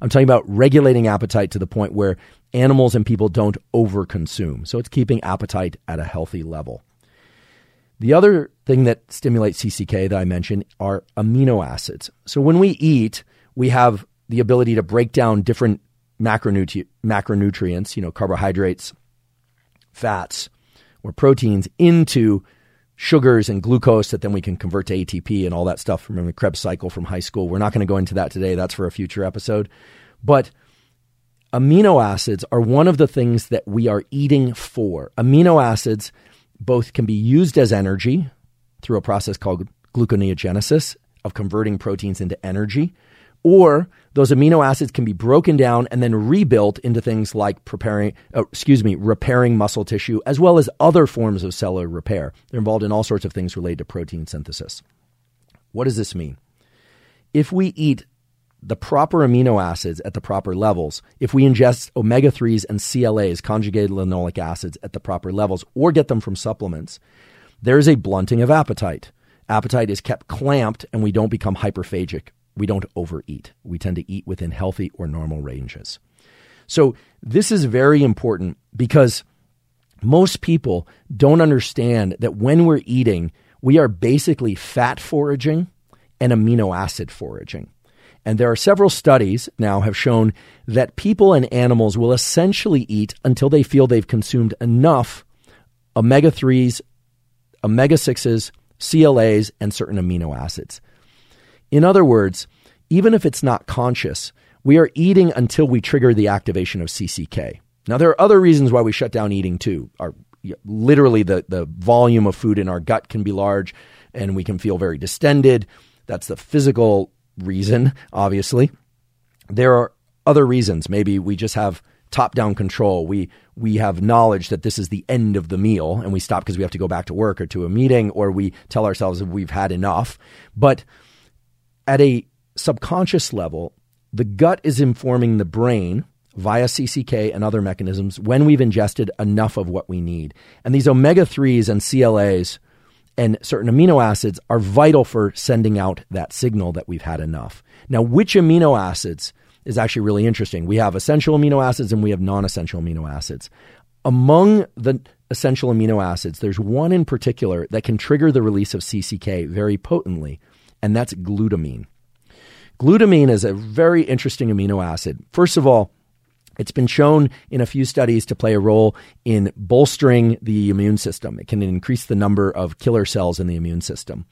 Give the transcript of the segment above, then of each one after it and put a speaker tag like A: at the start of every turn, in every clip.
A: I'm talking about regulating appetite to the point where animals and people don't overconsume. So it's keeping appetite at a healthy level. The other thing that stimulates CCK that I mentioned are amino acids. So when we eat, we have the ability to break down different macronutri- macronutrients, you know, carbohydrates, fats, or proteins into sugars and glucose that then we can convert to ATP and all that stuff from the Krebs cycle from high school. We're not going to go into that today. That's for a future episode. But amino acids are one of the things that we are eating for. Amino acids both can be used as energy through a process called gluconeogenesis of converting proteins into energy, or those amino acids can be broken down and then rebuilt into things like preparing, uh, excuse me, repairing muscle tissue, as well as other forms of cellular repair. They're involved in all sorts of things related to protein synthesis. What does this mean? If we eat the proper amino acids at the proper levels, if we ingest omega 3s and CLAs, conjugated linoleic acids, at the proper levels, or get them from supplements, there is a blunting of appetite. Appetite is kept clamped and we don't become hyperphagic we don't overeat. We tend to eat within healthy or normal ranges. So, this is very important because most people don't understand that when we're eating, we are basically fat foraging and amino acid foraging. And there are several studies now have shown that people and animals will essentially eat until they feel they've consumed enough omega 3s, omega 6s, CLAs, and certain amino acids. In other words, even if it's not conscious, we are eating until we trigger the activation of CCK. Now, there are other reasons why we shut down eating too. Our, literally, the, the volume of food in our gut can be large and we can feel very distended. That's the physical reason, obviously. There are other reasons. Maybe we just have top down control. We we have knowledge that this is the end of the meal and we stop because we have to go back to work or to a meeting or we tell ourselves we've had enough. But at a subconscious level, the gut is informing the brain via CCK and other mechanisms when we've ingested enough of what we need. And these omega 3s and CLAs and certain amino acids are vital for sending out that signal that we've had enough. Now, which amino acids is actually really interesting? We have essential amino acids and we have non essential amino acids. Among the essential amino acids, there's one in particular that can trigger the release of CCK very potently, and that's glutamine. Glutamine is a very interesting amino acid. First of all, it's been shown in a few studies to play a role in bolstering the immune system. It can increase the number of killer cells in the immune system.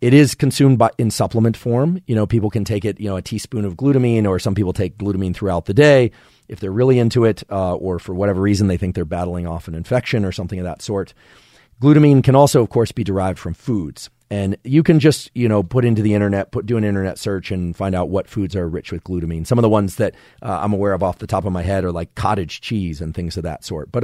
A: It is consumed by, in supplement form. You know, people can take it, you know, a teaspoon of glutamine, or some people take glutamine throughout the day if they're really into it, uh, or for whatever reason they think they're battling off an infection or something of that sort. Glutamine can also, of course, be derived from foods. And you can just, you know, put into the internet, put do an internet search and find out what foods are rich with glutamine. Some of the ones that uh, I'm aware of off the top of my head are like cottage cheese and things of that sort. But